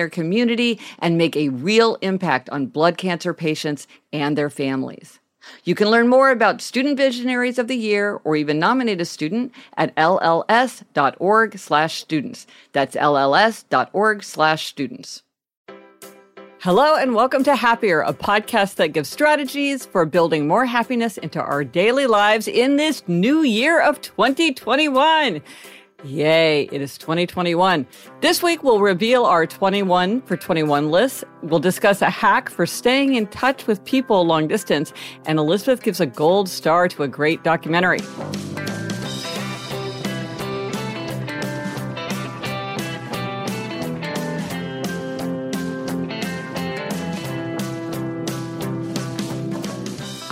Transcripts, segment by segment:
their community and make a real impact on blood cancer patients and their families. You can learn more about Student Visionaries of the Year or even nominate a student at lls.org slash students. That's lls.org slash students. Hello and welcome to Happier, a podcast that gives strategies for building more happiness into our daily lives in this new year of 2021. Yay, it is 2021. This week we'll reveal our 21 for 21 list. We'll discuss a hack for staying in touch with people long distance, and Elizabeth gives a gold star to a great documentary.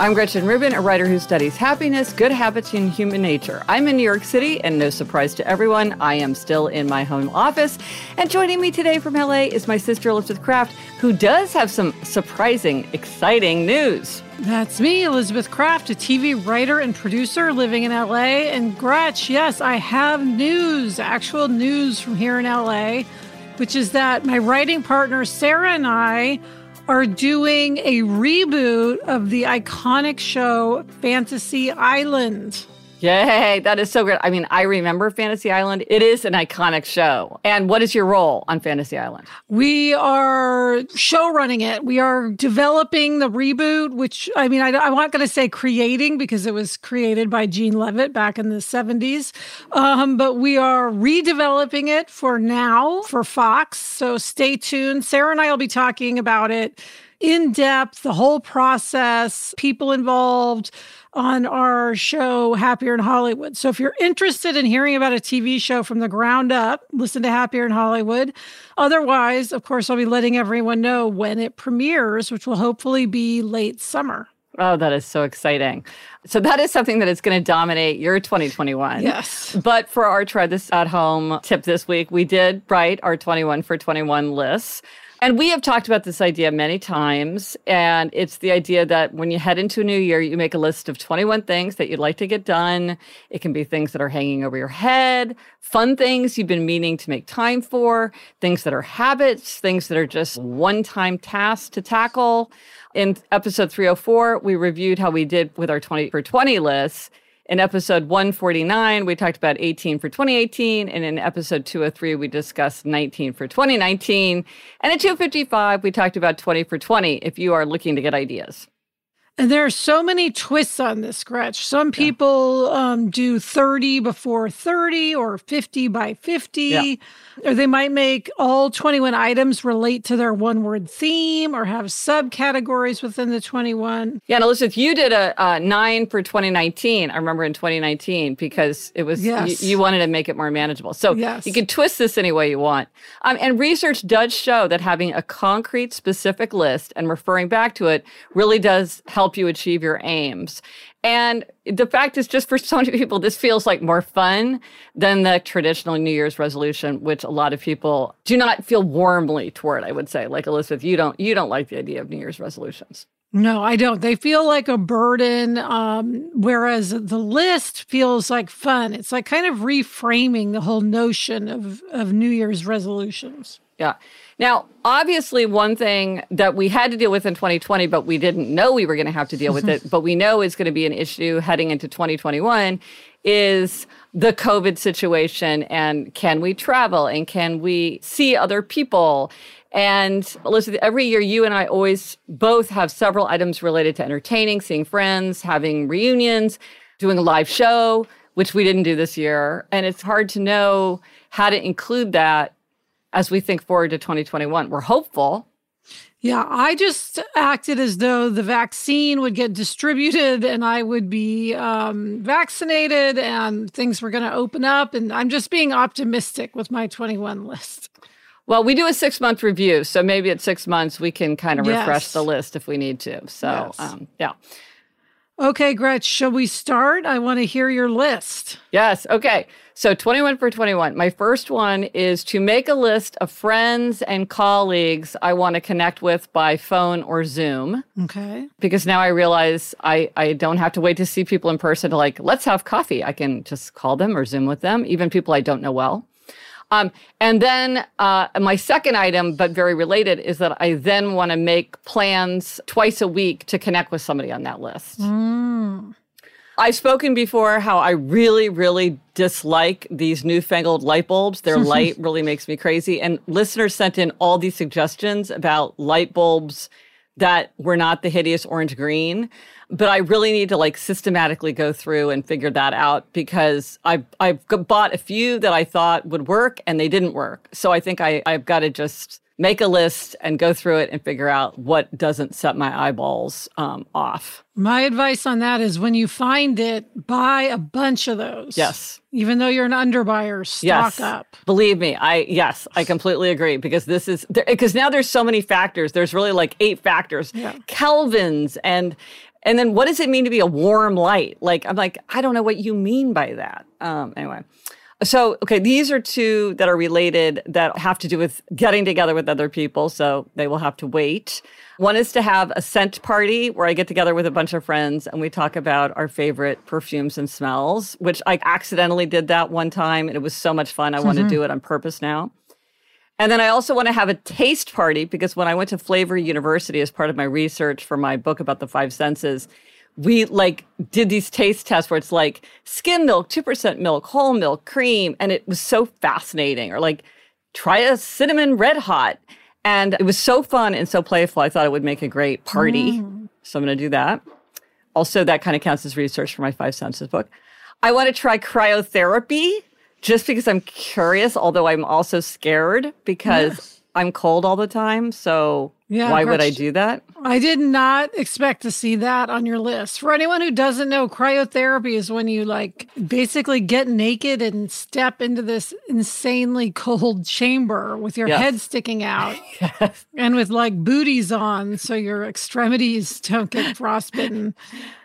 I'm Gretchen Rubin, a writer who studies happiness, good habits, and human nature. I'm in New York City, and no surprise to everyone, I am still in my home office. And joining me today from LA is my sister Elizabeth Craft, who does have some surprising, exciting news. That's me, Elizabeth Craft, a TV writer and producer living in LA. And Gretch, yes, I have news, actual news from here in LA, which is that my writing partner Sarah and I are doing a reboot of the iconic show Fantasy Island. Yay, that is so great. I mean, I remember Fantasy Island. It is an iconic show. And what is your role on Fantasy Island? We are show running it. We are developing the reboot, which I mean, I, I'm not going to say creating because it was created by Gene Levitt back in the 70s. Um, but we are redeveloping it for now for Fox. So stay tuned. Sarah and I will be talking about it in depth, the whole process, people involved on our show, Happier in Hollywood. So if you're interested in hearing about a TV show from the ground up, listen to Happier in Hollywood. Otherwise, of course, I'll be letting everyone know when it premieres, which will hopefully be late summer. Oh, that is so exciting. So that is something that is going to dominate your 2021. Yes. But for our try this at home tip this week, we did write our 21 for 21 lists. And we have talked about this idea many times. And it's the idea that when you head into a new year, you make a list of 21 things that you'd like to get done. It can be things that are hanging over your head, fun things you've been meaning to make time for, things that are habits, things that are just one time tasks to tackle. In episode 304, we reviewed how we did with our 20 for 20 lists. In episode 149, we talked about 18 for 2018. And in episode 203, we discussed 19 for 2019. And at 255, we talked about 20 for 20 if you are looking to get ideas. And there are so many twists on this scratch. Some people yeah. um, do 30 before 30 or 50 by 50. Yeah. Or they might make all 21 items relate to their one word theme or have subcategories within the 21. Yeah, and Elizabeth, you did a, a nine for 2019. I remember in 2019 because it was, yes. you, you, wanted to make it more manageable. So yes. you can twist this any way you want. Um, and research does show that having a concrete, specific list and referring back to it really does help help you achieve your aims. And the fact is, just for so many people, this feels like more fun than the traditional New Year's resolution, which a lot of people do not feel warmly toward. I would say, like Elizabeth, you don't you don't like the idea of New Year's resolutions. No, I don't. They feel like a burden, um, whereas the list feels like fun. It's like kind of reframing the whole notion of of New Year's resolutions. Yeah. Now, obviously, one thing that we had to deal with in 2020, but we didn't know we were going to have to deal with it, but we know is going to be an issue heading into 2021 is the COVID situation and can we travel and can we see other people? And Elizabeth, every year you and I always both have several items related to entertaining, seeing friends, having reunions, doing a live show, which we didn't do this year. And it's hard to know how to include that as we think forward to 2021. We're hopeful. Yeah, I just acted as though the vaccine would get distributed and I would be um, vaccinated and things were going to open up. And I'm just being optimistic with my 21 list. Well, we do a six month review. So maybe at six months, we can kind of yes. refresh the list if we need to. So, yes. um, yeah. Okay, Gretch, shall we start? I want to hear your list. Yes. Okay. So 21 for 21. My first one is to make a list of friends and colleagues I want to connect with by phone or Zoom. Okay. Because now I realize I, I don't have to wait to see people in person to like, let's have coffee. I can just call them or Zoom with them, even people I don't know well. Um, and then uh, my second item, but very related, is that I then want to make plans twice a week to connect with somebody on that list. Mm. I've spoken before how I really, really dislike these newfangled light bulbs. Their light really makes me crazy. And listeners sent in all these suggestions about light bulbs that were not the hideous orange green but I really need to like systematically go through and figure that out because I I've bought a few that I thought would work and they didn't work. So I think I I've got to just make a list and go through it and figure out what doesn't set my eyeballs um, off. My advice on that is when you find it, buy a bunch of those. Yes. Even though you're an underbuyer, stock yes. up. Believe me, I yes, I completely agree because this is because now there's so many factors. There's really like eight factors, yeah. kelvins and and then what does it mean to be a warm light? Like, I'm like, I don't know what you mean by that. Um, anyway. So, okay, these are two that are related that have to do with getting together with other people. So they will have to wait. One is to have a scent party where I get together with a bunch of friends and we talk about our favorite perfumes and smells, which I accidentally did that one time and it was so much fun. I mm-hmm. want to do it on purpose now. And then I also want to have a taste party because when I went to Flavor University as part of my research for my book about the five senses, we like did these taste tests where it's like skim milk, 2% milk, whole milk, cream. And it was so fascinating. Or like try a cinnamon red hot. And it was so fun and so playful. I thought it would make a great party. Mm. So I'm going to do that. Also, that kind of counts as research for my five senses book. I want to try cryotherapy just because I'm curious, although I'm also scared because yes. I'm cold all the time. So yeah, why would I do that? I did not expect to see that on your list. For anyone who doesn't know, cryotherapy is when you like basically get naked and step into this insanely cold chamber with your yes. head sticking out yes. and with like booties on so your extremities don't get frostbitten.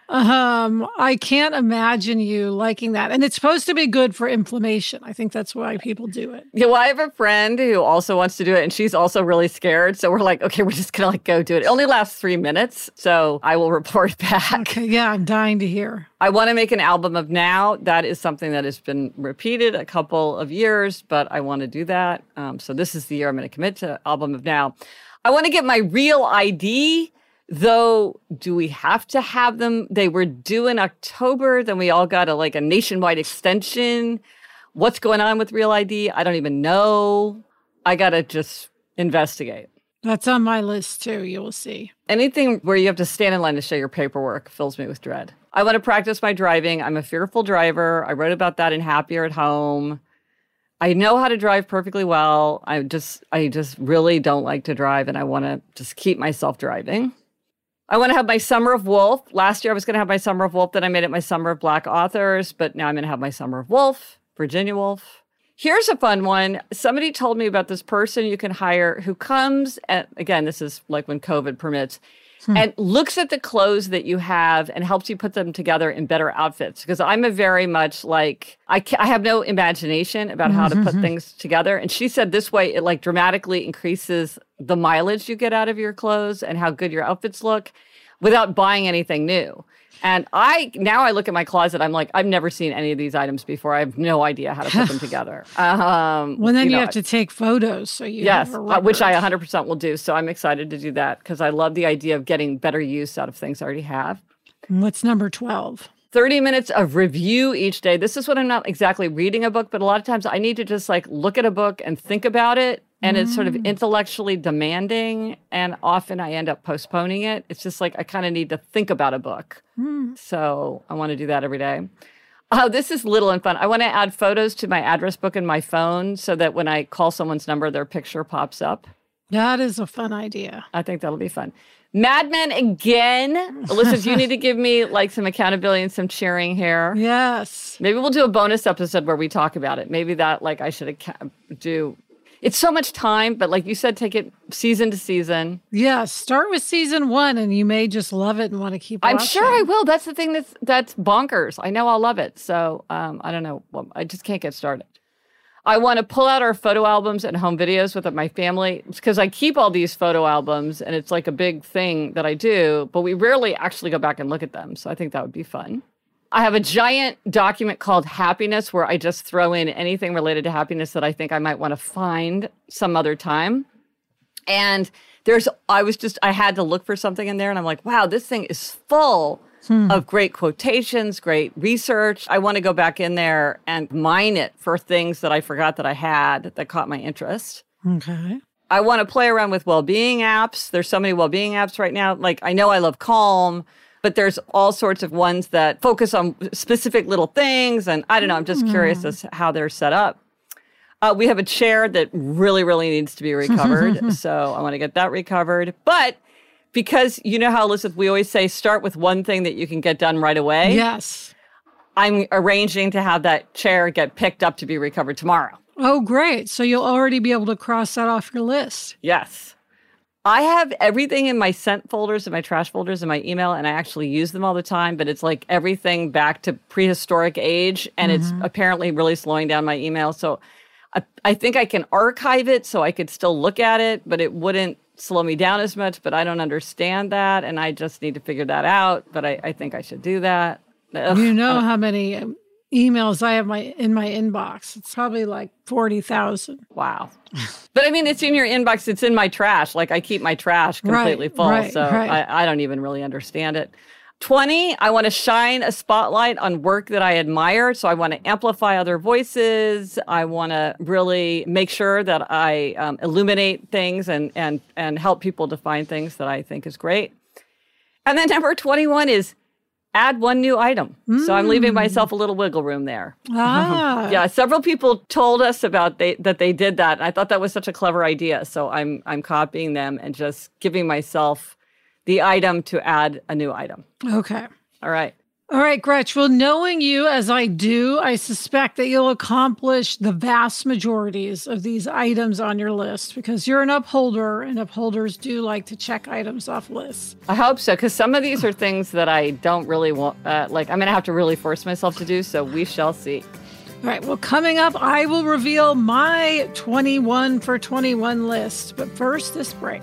Um, I can't imagine you liking that. And it's supposed to be good for inflammation. I think that's why people do it. Yeah, well, I have a friend who also wants to do it and she's also really scared. So we're like, okay, we're just gonna like go do it. It only lasts three minutes. So I will report back. Okay, yeah, I'm dying to hear. I want to make an album of now. That is something that has been repeated a couple of years, but I want to do that. Um, so this is the year I'm going to commit to album of now. I want to get my real ID Though, do we have to have them? They were due in October. Then we all got a like a nationwide extension. What's going on with Real ID? I don't even know. I got to just investigate. That's on my list too. You will see. Anything where you have to stand in line to show your paperwork fills me with dread. I want to practice my driving. I'm a fearful driver. I wrote about that in Happier at Home. I know how to drive perfectly well. I just I just really don't like to drive and I want to just keep myself driving. I want to have my Summer of Woolf. Last year I was going to have my Summer of Woolf, then I made it my Summer of Black Authors, but now I'm going to have my Summer of Woolf, Virginia Woolf. Here's a fun one. Somebody told me about this person you can hire who comes at, again, this is like when COVID permits. Hmm. and looks at the clothes that you have and helps you put them together in better outfits. Because I'm a very much like I ca- I have no imagination about how to put Mhm. things together. And she said this way it like dramatically increases the mileage you get out of your clothes and how good your outfits look without buying anything new. And I now I look at my closet, I'm like, I've never seen any of these items before. I have no idea how to put them together. Um, Well, then you, know, have to take photos. So you Yes, uh, which I 100% will do. So I'm excited to do that because I love the idea of getting better use out of things I already have. What's number 12? 30 minutes of review each day. This is when I'm not exactly reading a book, but a lot of times I need to just like look at a book and think about it. And it's sort of mm. intellectually demanding. And often I end up postponing it. It's just like I kind of need to think about a book. Hmm. So I want to do that every day. Oh, this is little and fun. I want to add photos to my address book in my phone so that when I call someone's number, their picture pops up. That is a fun idea. I think that'll be fun. Mad Men again. Alyssa, you need to give me like some accountability and some cheering here. Yes. Maybe we'll do a bonus episode where we talk about it. Maybe that like I should do. It's so much time, but like you said, take it season to season. Yeah. Start with season one and you may just love it and want to keep I'm watching. sure I will. That's the thing that's that's bonkers. I know I'll love it. So um, I don't know. Well, I just can't get started. I want to pull out our photo albums and home videos with my family because I keep all these photo albums and it's like a big thing that I do, but we rarely actually go back and look at them. So I think that would be fun. I have a giant document called Happiness where I just throw in anything related to happiness that I think I might want to find some other time. And there's, I was just, I had to look for something in there and I'm like, wow, this thing is full of great quotations, great research. I want to go back in there and mine it for things that I forgot that I had that caught my interest. Okay. I want to play around with well-being apps. There's so many well-being apps right now. Like I know I love Calm, but there's all sorts of ones that focus on specific little things and I don't know, I'm just curious as how they're set up. Uh, we have a chair that really, really needs to be recovered. so I want to get that recovered. But because you know how, Elizabeth, we always say start with one thing that you can get done right away. Yes. I'm arranging to have that chair get picked up to be recovered tomorrow. Oh, great. So you'll already be able to cross that off your list. Yes. I have everything in my sent folders and my trash folders and my email, and I actually use them all the time, but it's like everything back to prehistoric age, and it's mm-hmm. apparently really slowing down my email. So I, I think I can archive it so I could still look at it, but it wouldn't slow me down as much. But I don't understand that, and I just need to figure that out. But I, I think I should do that. Ugh. You know how many um, emails I have my in my inbox? It's probably like 40,000. Wow. But I mean, it's in your inbox. It's in my trash. Like I keep my trash completely Right, full. right, so right. I, I don't even really understand it. 20, I want to shine a spotlight on work that I admire. So I want to amplify other voices. I want to really make sure that I um, illuminate things and, and, and help people define things that I think is great. And then number 21 is add one new item. So I'm leaving myself a little wiggle room there. Ah. Yeah, several people told us about they that they did that. I thought that was such a clever idea. So I'm I'm copying them and just giving myself the item to add a new item. Okay. All right. All right, Gretch. Well, knowing you as I do, I suspect that you'll accomplish the vast majorities of these items on your list because you're an upholder, and upholders do like to check items off lists. I hope so because some of these are things that I don't really want. Uh, like I'm gonna have to really force myself to do. So we shall see. All right, well, coming up, I will reveal my 21 for 21 list. But first, this break.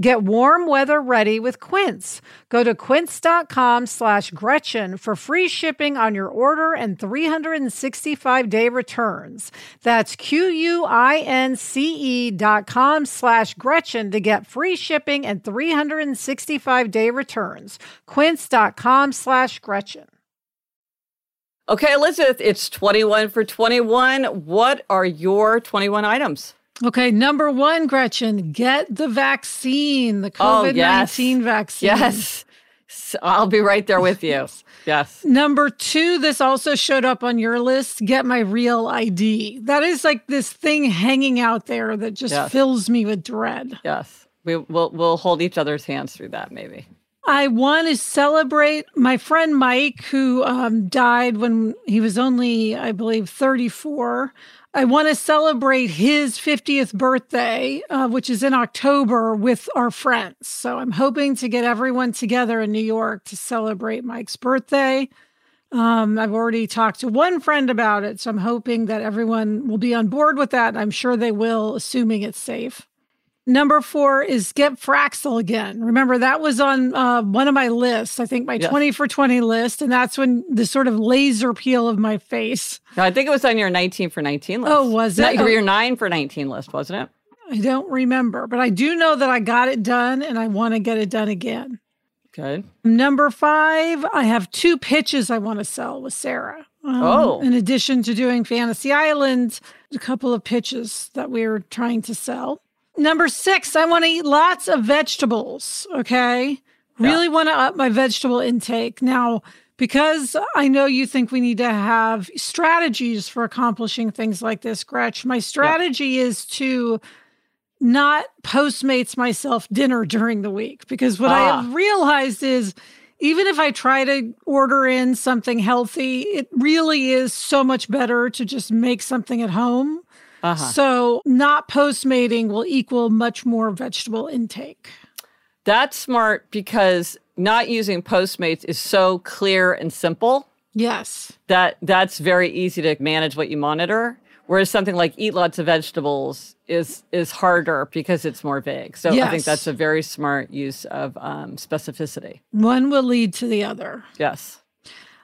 Get warm weather ready with Quince. Go to quince.com slash Gretchen for free shipping on your order and 365 day returns. That's Q-U-I-N-C-E dot com slash Gretchen to get free shipping and 365 day returns. Quince.com slash Gretchen. Okay, Elizabeth, it's 21 for 21. What are your 21 items? Okay, number one, Gretchen, get the vaccine, the oh, COVID 19 oh, yes. vaccine. Yes. I'll be right there with you. Yes. Number two, this also showed up on your list get my real ID. That is like this thing hanging out there that just Yes. fills me with dread. Yes. We, we'll, we'll hold each other's hands through that, maybe. I want to celebrate my friend Mike, who um, died when he was only, I believe, 34. I want to celebrate his 50th birthday, uh, which is in October, with our friends. So I'm hoping to get everyone together in New York to celebrate Mike's birthday. Um, I've already talked to one friend about it, so I'm hoping that everyone will be on board with that. I'm sure they will, assuming it's safe. Number four is get Fraxel again. Remember, that was on uh, one of my lists, I think my Yes. 20 for 20 list. And that's when the sort of laser peel of my face. I think it was on your 19 for 19 list. Oh, was it? No, Oh. your 9 for 19 list, wasn't it? I don't remember, but I do know that I got it done and I want to get it done again. Okay. Number five, I have two pitches I want to sell with Sarah. Um, Oh. In addition to doing Fantasy Island, a couple of pitches that we're trying to sell. Number six, I want to eat lots of vegetables. Okay. Really want to up my vegetable intake. Now, because I know you think we need to have strategies for accomplishing things like this, Gretch, my strategy is to not Postmates myself dinner during the week because what I Ah. have realized is even if I try to order in something healthy, it really is so much better to just make something at home. Uh-huh. So, not postmating will equal much more vegetable intake. That's smart because not using Postmates is so clear and simple Yes. that that's very easy to manage what you monitor. Whereas something like eat lots of vegetables is is harder because it's more vague. So I think that's a very smart use of um, specificity. One will lead to the other. Yes.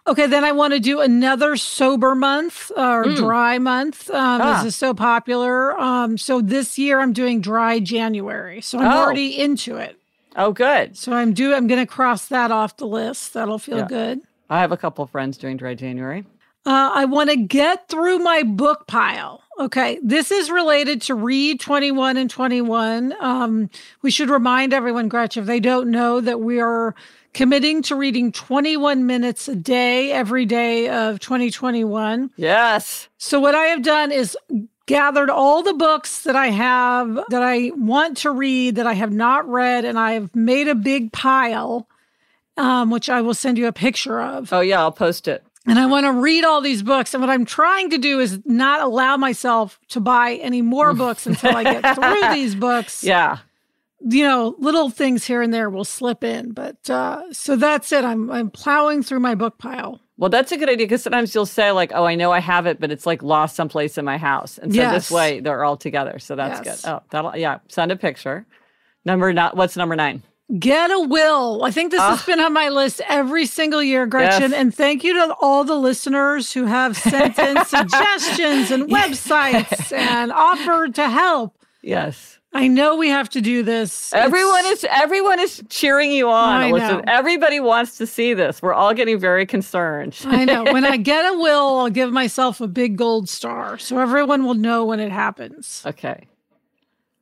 Okay, then I want to do another sober month or dry month. Um, Ah. This is so popular. Um, so this year I'm doing dry January. So I'm Oh. already into it. Oh, good. So I'm do. I'm going to cross that off the list. That'll feel Yeah. good. I have a couple friends doing dry January. Uh, I want to get through my book pile. Okay, this is related to read 21 and 21. Um, we should remind everyone, Gretch, if they don't know, that we are committing to reading 21 minutes a day every day of 2021. Yes. So, what I have done is gathered all the books that I have that I want to read that I have not read, and I have made a big pile, um, which I will send you a picture of. Oh, yeah. I'll post it. And I want to read all these books. And what I'm trying to do is not allow myself to buy any more books until I get through these books. Yeah. You know, little things here and there will slip in. But uh, so that's it. I'm I'm plowing through my book pile. Well, that's a good idea because sometimes you'll say like, "Oh, I know I have it, but it's like lost someplace in my house," and so Yes. this way they're all together. So that's Yes. good. Oh, that'll yeah. Send a picture. Number not. What's number nine? Get a will. I think this has been on my list every single year, Gretchen. Yes. And thank you to all the listeners who have sent in suggestions and websites and offered to help. Yes. I know we have to do this. Everyone It's- is everyone is cheering you on. I Elizabeth. know. Everybody wants to see this. We're all getting very concerned. I know. When I get a will, I'll give myself a big gold star so everyone will know when it happens. Okay.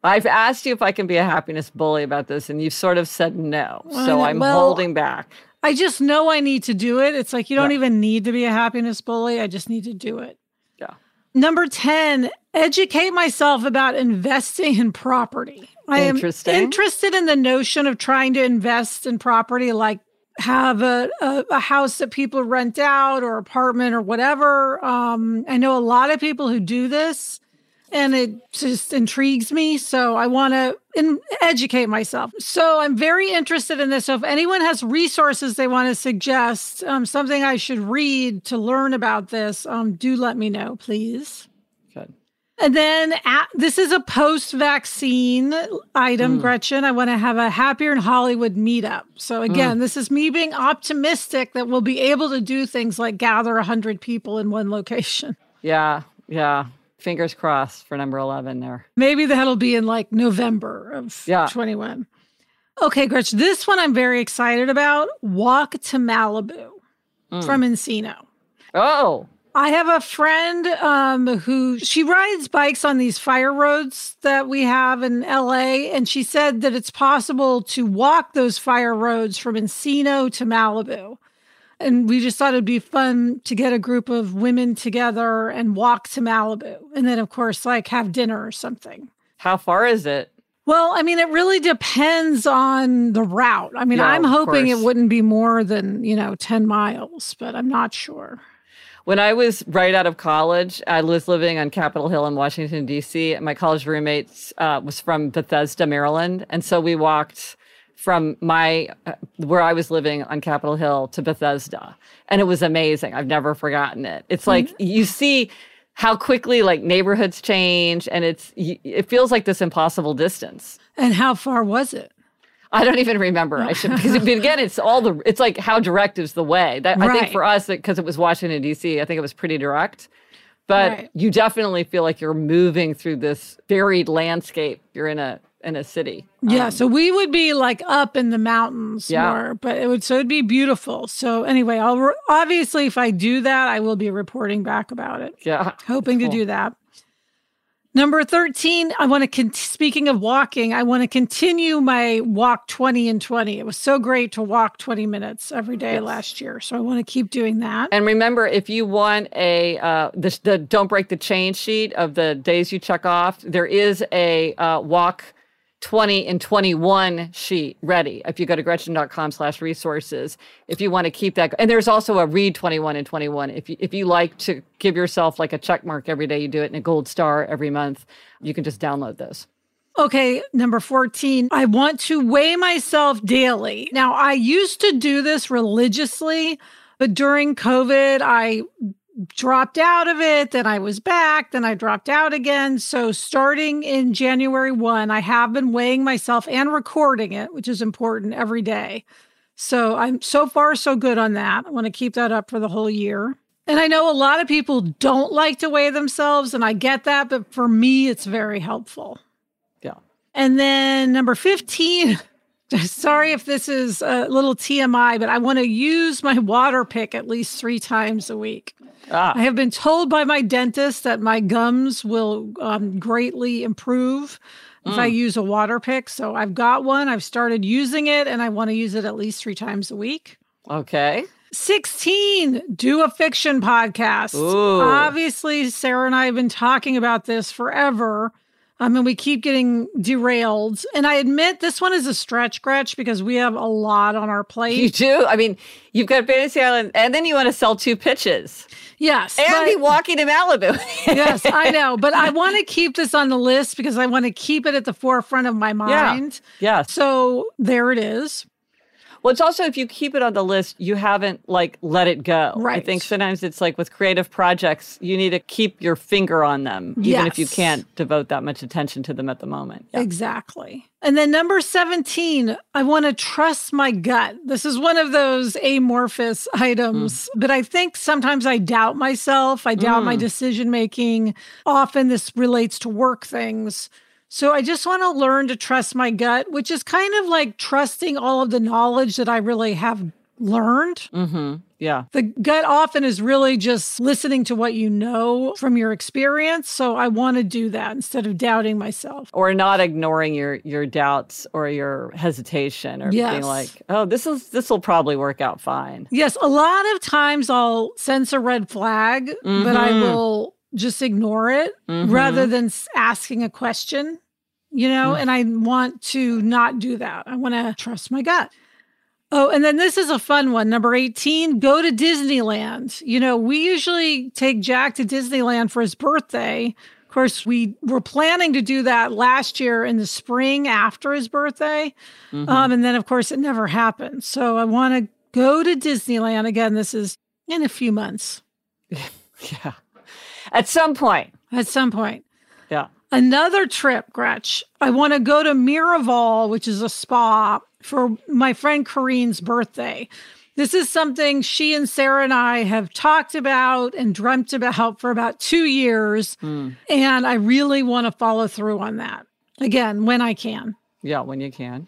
I've asked you if I can be a happiness bully about this, and you've sort of said no. So know. I'm Well, holding back. I just know I need to do it. It's like you don't Yeah. even need to be a happiness bully. I just need to do it. Number 10, educate myself about investing in property. I am interested in the notion of trying to invest in property, like have a, a, a house that people rent out or apartment or whatever. Um, I know a lot of people who do this and it just intrigues me. So I want to in- educate myself. So I'm very interested in this. So if anyone has resources they want to suggest, um, something I should read to learn about this, um, do let me know, please. Good. And then at, this is a post vaccine item, Gretchen. I want to have a happier in Hollywood meetup. So, again, this is me being optimistic that we'll be able to do things like gather 100 people in one location. Yeah. Yeah. Fingers crossed for number 11 there. Maybe that'll be in like November of Yeah. 21. Okay, Gretchen, this one I'm very excited about Walk to Malibu from Encino. Oh, I have a friend um, who she rides bikes on these fire roads that we have in LA, and she said that it's possible to walk those fire roads from Encino to Malibu. And we just thought it'd be fun to get a group of women together and walk to Malibu, and then of course like have dinner or something. how far is it? Well, I mean, it really depends on the route. I mean, Yeah, I'm hoping it wouldn't be more than you know ten miles, but I'm not sure. When I was right out of college, I was living on Capitol Hill in Washington, D.C. And my college roommate uh, was from Bethesda, Maryland. And so we walked from my, uh, where I was living on Capitol Hill to Bethesda. And it was amazing. I've never forgotten it. It's like you see how quickly like neighborhoods change and it's, it feels like this impossible distance. And how far was it? I don't even remember. I should because again, it's all the. It's like how direct is the way. That I think for us, because it was Washington D.C., I think it was pretty direct. But Right. you definitely feel like you're moving through this varied landscape. You're in a in a city. Yeah, so we would be like up in the mountains Yeah. more, but it would so it'd be beautiful. So anyway, I'll re- obviously if I do that, I will be reporting back about it. Yeah, Hoping to do that. Number 13, I want to con- speaking of walking, I want to continue my walk 20 and 20. It was so great to walk 20 minutes every day last year. So I want to keep doing that. And remember, if you want a uh, the, the don't break the chain sheet of the days you check off, there is a uh, walk 20 and 21 sheet ready. If you go to gretchen.com slash resources, if you want to keep that. And there's also a read 21 and 21. If you, if you like to give yourself like a check mark every day you do it and a gold star every month, you can just download those. Okay, number 14. I want to weigh myself daily. Now, I used to do this religiously, but during COVID, I dropped out of it. Then I was back. Then I dropped out again. So, starting in January 1, I have been weighing myself and recording it, which is important every day. So, I'm so far so good on that. I want to keep that up for the whole year. And I know a lot of people don't like to weigh themselves, and I get that, but for me, it's very helpful. Yeah. And then number 15, sorry if this is a little TMI, but I want to use my water pick at least three times a week. Ah, I have been told by my dentist that my gums will um, greatly improve if I use a water pick. So I've got one, I've started using it, and I want to use it at least three times a week. okay. 16, do a fiction podcast. Ooh. Obviously, Sarah and I have been talking about this forever. I mean, we keep getting derailed. And I admit this one is a stretch, Gretch, because we have a lot on our plate. You do? I mean, you've got Fantasy Island, and then you want to sell two pitches Yes. and but- be walking to Malibu. yes, I know. But I want to keep this on the list because I want to keep it at the forefront of my mind. Yeah. Yes. So there it is. Well, it's also if you keep it on the list, you haven't like let it go. Right. I think sometimes it's like with creative projects, you need to keep your finger on them, even if you can't devote that much attention to them at the moment. Yeah. Exactly. And then number 17, I want to trust my gut. This is one of those amorphous items, mm. but I think sometimes I doubt myself. I doubt my mm. decision making. Often this relates to work things. So I just want to learn to trust my gut, which is kind of like trusting all of the knowledge that I really have learned. Mm-hmm. Yeah. The gut often is really just listening to what you know from your experience. So I want to do that instead of doubting myself. Or not ignoring your your doubts or your hesitation or being like, oh, this is this will probably work out fine. Yes, a lot of times I'll sense a red flag, but I Mhm. will just ignore it Mhm. rather than asking a question, you know, and I want to not do that. I want to trust my gut. Oh, and then this is a fun one. Number 18, go to Disneyland. You know, we usually take Jack to Disneyland for his birthday. Of course, we were planning to do that last year in the spring after his birthday. Um, and then, of course, it never happened. So I want to go to Disneyland again. This is in a few months Yeah. At some point. at some point. Yeah. Another trip, Gretch. I want to go to Miraval, which is a spa, for my friend Kareen's birthday. This is something she and Sarah and I have talked about and dreamt about for about two years. Hmm. And I really want to follow through on that again when I can. Yeah, when you can.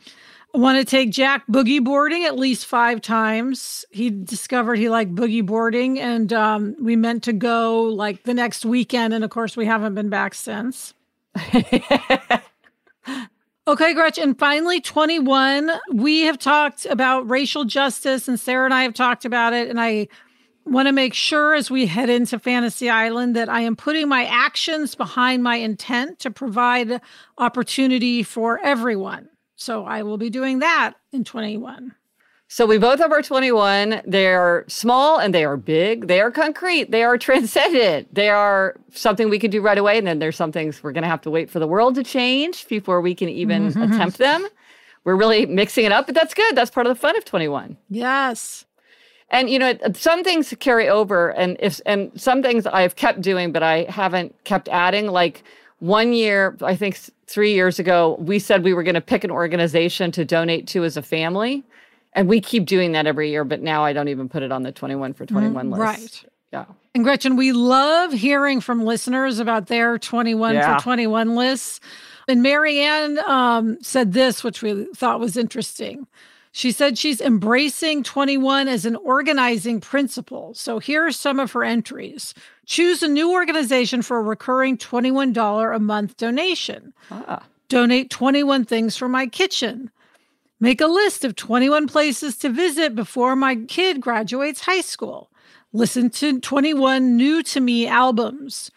Want to take Jack boogie boarding at least five times. He discovered he liked boogie boarding, and um, we meant to go like the next weekend. And of course, we haven't been back since. Okay, Gretchen. And finally, 21. We have talked about racial justice, and Sarah and I have talked about it. And I want to make sure as we head into Fantasy Island that I am putting my actions behind my intent to provide opportunity for everyone. So I will be doing that in 21. So we both have our 21. They are small and they are big. They are concrete. They are transcendent. They are something we could do right away. And then there's some things we're going to have to wait for the world to change before we can even mm-hmm. Mm-hmm. attempt them. We're really mixing it up, but that's good. That's part of the fun of 21. Yes. And you know, some things carry over, and if and some things I've kept doing, but I haven't kept adding. Like one year, I think three years ago, we said we were going to pick an organization to donate to as a family, and we keep doing that every year. But now I don't even put it on the twenty-one for twenty-one list. right. Yeah. And Gretchen, we love hearing from listeners about their 21 Yeah. for 21 lists. And Marianne um, said this, which we thought was interesting. She said she's embracing 21 as an organizing principle. So here are some of her entries. Choose a new organization for a recurring $21 a month donation. Ah. Donate 21 things for my kitchen. Make a list of 21 places to visit before my kid graduates high school. Listen to 21 new to me albums.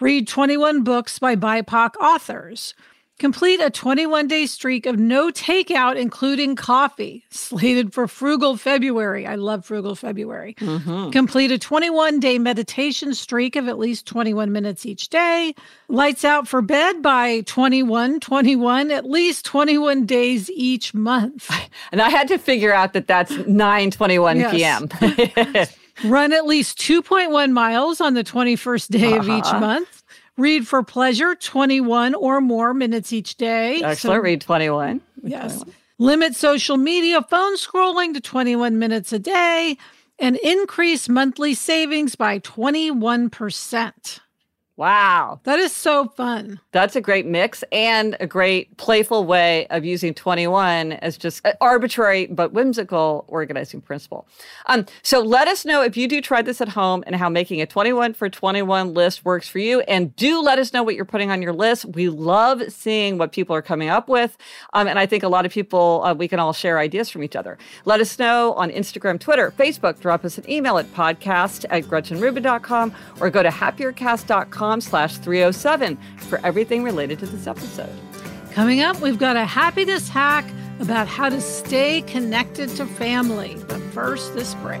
Read 21 books by BIPOC authors. Complete a 21 day streak of no takeout, including coffee, slated for Frugal February. I love Frugal February. Complete a 21 day meditation streak of at least 21 minutes each day. Lights out for bed by 21 21, at least 21 days each month. And I had to figure out that that's nine twenty-one Yes. p.m. Run at least 2.1 miles on the 21st day of each Uh-huh. month. Read for pleasure 21 or more minutes each day. So- Excellent. Read twenty-one. Yes. Limit social media phone scrolling to 21 minutes a day and increase monthly savings by 21%. Wow. That is so fun. That's a great mix and a great playful way of using 21 as just an arbitrary but whimsical organizing principle. Um, so let us know if you do try this at home and how making a 21 for 21 list works for you. And do let us know what you're putting on your list. We love seeing what people are coming up with. Um, and I think a lot of people, uh, we can all share ideas from each other. Let us know on Instagram, Twitter, Facebook. Drop us an email at podcast at gretchenrubin.com or go to happiercast.com slash 307 for everything related to this episode. Coming up, we've got a happiness hack about how to stay connected to family. But first, this break.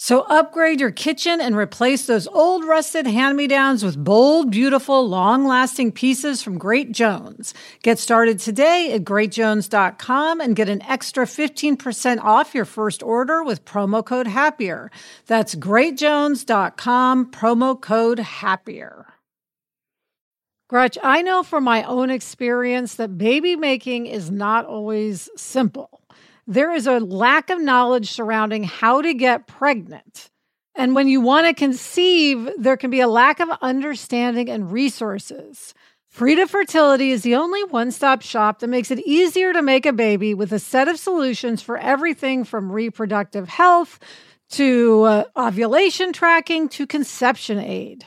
So upgrade your kitchen and replace those old rusted hand-me-downs with bold, beautiful, long-lasting pieces from Great Jones. Get started today at greatjones.com and get an extra 15% off your first order with promo code HAPPIER. That's greatjones.com, promo code HAPPIER. Gretch, I know from my own experience that baby making is not always simple there is a lack of knowledge surrounding how to get pregnant. And when you want to conceive, there can be a lack of understanding and resources. Frida Fertility is the only one stop shop that makes it easier to make a baby with a set of solutions for everything from reproductive health to uh, ovulation tracking to conception aid.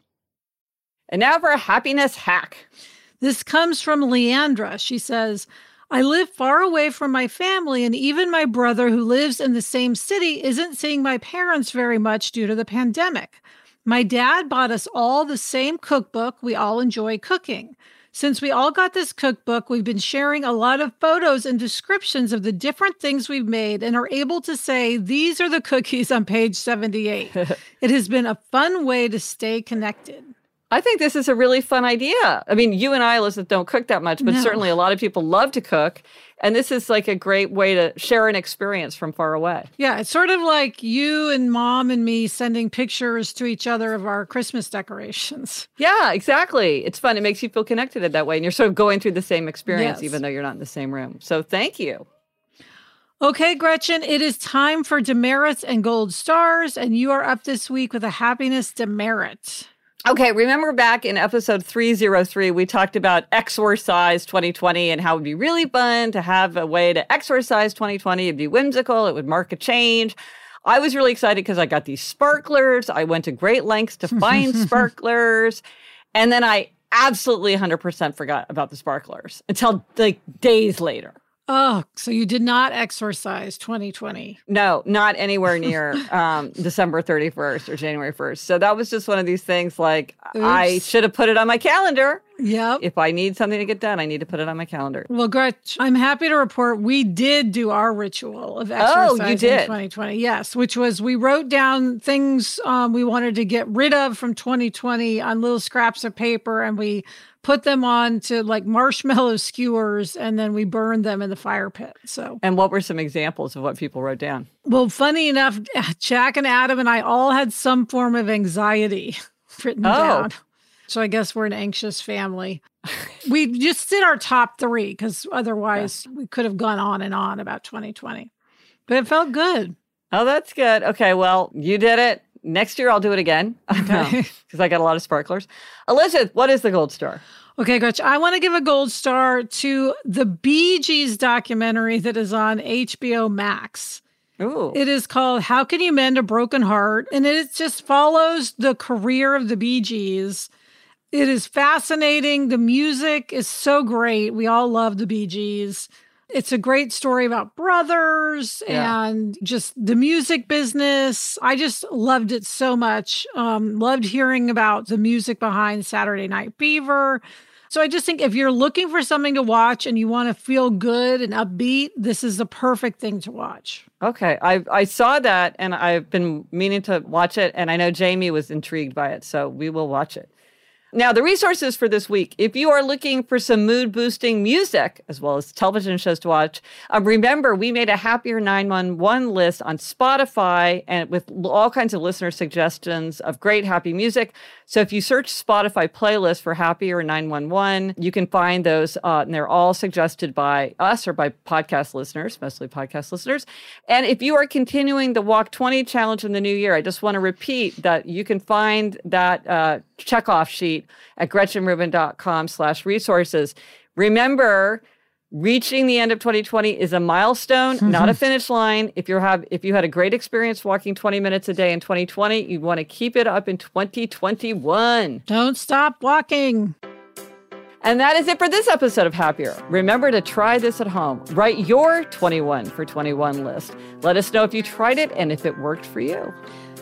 And now for a happiness hack. This comes from Leandra. She says, I live far away from my family, and even my brother, who lives in the same city, isn't seeing my parents very much due to the pandemic. My dad bought us all the same cookbook. We all enjoy cooking. Since we all got this cookbook, we've been sharing a lot of photos and descriptions of the different things we've made and are able to say, these are the cookies on page 78. it has been a fun way to stay connected. I think this is a really fun idea. I mean, you and I, Elizabeth, don't cook that much, but no. certainly a lot of people love to cook. And this is like a great way to share an experience from far away. Yeah, it's sort of like you and mom and me sending pictures to each other of our Christmas decorations. Yeah, exactly. It's fun. It makes you feel connected in that way. And you're sort of going through the same experience, yes. even though you're not in the same room. So thank you. Okay, Gretchen, it is time for demerits and gold stars. And you are up this week with a happiness demerit. Okay, remember back in episode 303, we talked about exorcise 2020 and how it would be really fun to have a way to exorcise 2020. It'd be whimsical, it would mark a change. I was really excited because I got these sparklers. I went to great lengths to find sparklers. And then I absolutely 100% forgot about the sparklers until like days later. Oh, so you did not exorcise 2020? No, not anywhere near um, December 31st or January 1st. So that was just one of these things like Oops. I should have put it on my calendar. Yep. If I need something to get done, I need to put it on my calendar. Well, Gretch, I'm happy to report we did do our ritual of exercising oh, you did. 2020. Yes, which was we wrote down things um, we wanted to get rid of from 2020 on little scraps of paper and we put them on to like marshmallow skewers and then we burned them in the fire pit. So And what were some examples of what people wrote down? Well, funny enough, Jack and Adam and I all had some form of anxiety written oh. down. So I guess we're an anxious family. we just did our top three because otherwise yeah. we could have gone on and on about 2020. But it felt good. Oh, that's good. Okay, well, you did it. Next year I'll do it again because okay. I got a lot of sparklers. Elizabeth, what is the gold star? Okay, Gretch, I want to give a gold star to the Bee Gees documentary that is on HBO Max. Ooh. It is called How Can You Mend a Broken Heart? And it just follows the career of the Bee Gees it is fascinating. The music is so great. We all love the Bee Gees. It's a great story about brothers yeah. and just the music business. I just loved it so much. Um, loved hearing about the music behind Saturday Night Fever. So I just think if you're looking for something to watch and you want to feel good and upbeat, this is the perfect thing to watch. Okay, I I saw that and I've been meaning to watch it, and I know Jamie was intrigued by it, so we will watch it. Now, the resources for this week, if you are looking for some mood boosting music as well as television shows to watch, um, remember we made a Happier 911 list on Spotify and with all kinds of listener suggestions of great happy music. So if you search Spotify playlist for Happier 911, you can find those, uh, and they're all suggested by us or by podcast listeners, mostly podcast listeners. And if you are continuing the Walk 20 challenge in the new year, I just want to repeat that you can find that uh, checkoff sheet at gretchenrubin.com slash resources. Remember, reaching the end of 2020 is a milestone not a finish line. If you have if you had a great experience walking 20 minutes a day in 2020 you want to keep it up in 2021 Don't stop walking. and that is it for this episode of happier. Remember to try this at home. Write your 21 for 21 list. Let us know if you tried it and if it worked for you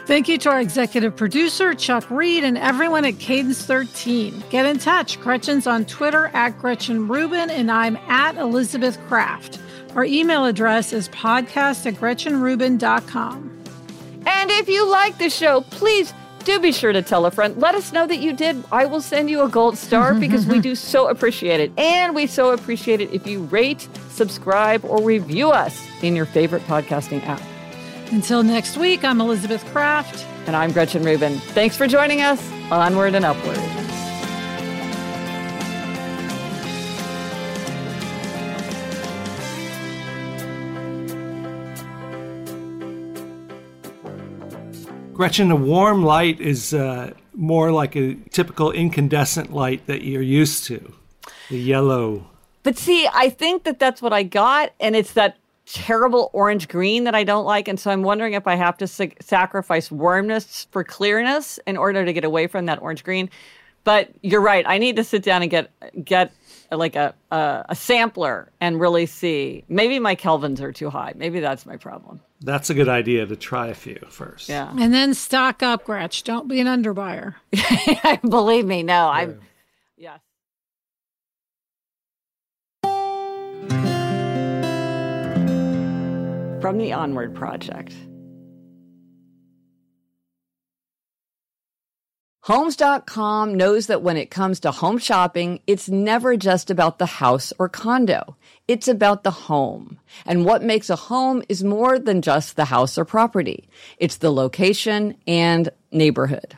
Thank you to our executive producer, Chuck Reed, and everyone at Cadence 13. Get in touch. Gretchen's on Twitter at Gretchen Rubin, and I'm at Elizabeth Craft. Our email address is podcast at GretchenRubin.com. and if you like the show please do be sure to tell a friend. Let us know that you did. I will send you a gold star because we do so appreciate it. And we so appreciate it if you rate, subscribe, or review us in your favorite podcasting app. Until next week, I'm Elizabeth Craft. And I'm Gretchen Rubin. Thanks for joining us. Onward and upward. Gretchen, a warm light is uh, more like a typical incandescent light that you're used to, the yellow. But see, I think that that's what I got. And it's that terrible orange green that I don't like. And so I'm wondering if I have to sa- sacrifice warmness for clearness in order to get away from that orange green. But you're right. I need to sit down and get get like a, a a sampler and really see. Maybe my kelvins are too high. Maybe that's my problem. That's a good idea to try a few first. Yeah. And then stock up, Gretch. Don't be an underbuyer. Believe me, no. I'm From the Onward Project. Homes.com knows that when it comes to home shopping, it's never just about the house or condo. It's about the home. And what makes a home is more than just the house or property. It's the location and neighborhood.